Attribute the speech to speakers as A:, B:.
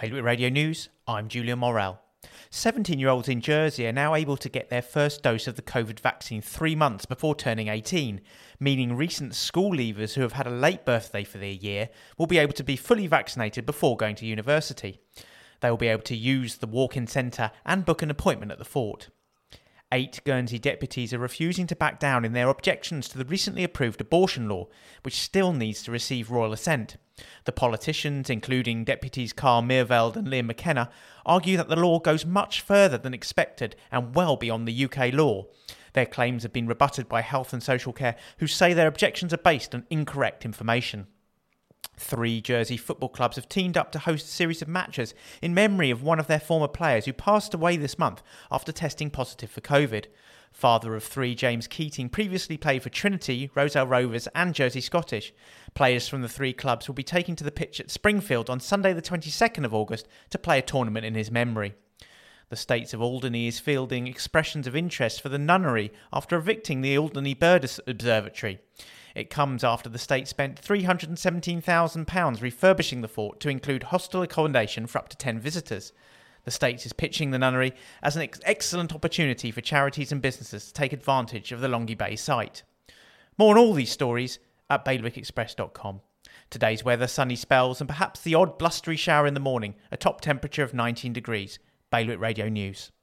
A: Bailiwick Radio News, I'm Julia Morel. 17 year olds in Jersey are now able to get their first dose of the COVID vaccine three months before turning 18, meaning recent school leavers who have had a late birthday for their year will be able to be fully vaccinated before going to university. They will be able to use the walk in centre and book an appointment at the fort. Eight Guernsey deputies are refusing to back down in their objections to the recently approved abortion law, which still needs to receive royal assent. The politicians, including deputies Carl Meerveld and Liam McKenna, argue that the law goes much further than expected and well beyond the UK law. Their claims have been rebutted by Health and Social Care, who say their objections are based on incorrect information. Three Jersey football clubs have teamed up to host a series of matches in memory of one of their former players who passed away this month after testing positive for COVID. Father of three, James Keating previously played for Trinity, Rozel Rovers, and Jersey Scottish. Players from the three clubs will be taken to the pitch at Springfield on Sunday, the 22nd of August, to play a tournament in his memory. The States of Alderney is fielding expressions of interest for the nunnery after evicting the Alderney Bird Observatory. It comes after the state spent £317,000 refurbishing the fort to include hostel accommodation for up to 10 visitors. The state is pitching the nunnery as an ex- excellent opportunity for charities and businesses to take advantage of the Longy Bay site. More on all these stories at bailiwickexpress.com. Today's weather sunny spells and perhaps the odd blustery shower in the morning, a top temperature of 19 degrees. Bailiwick Radio News.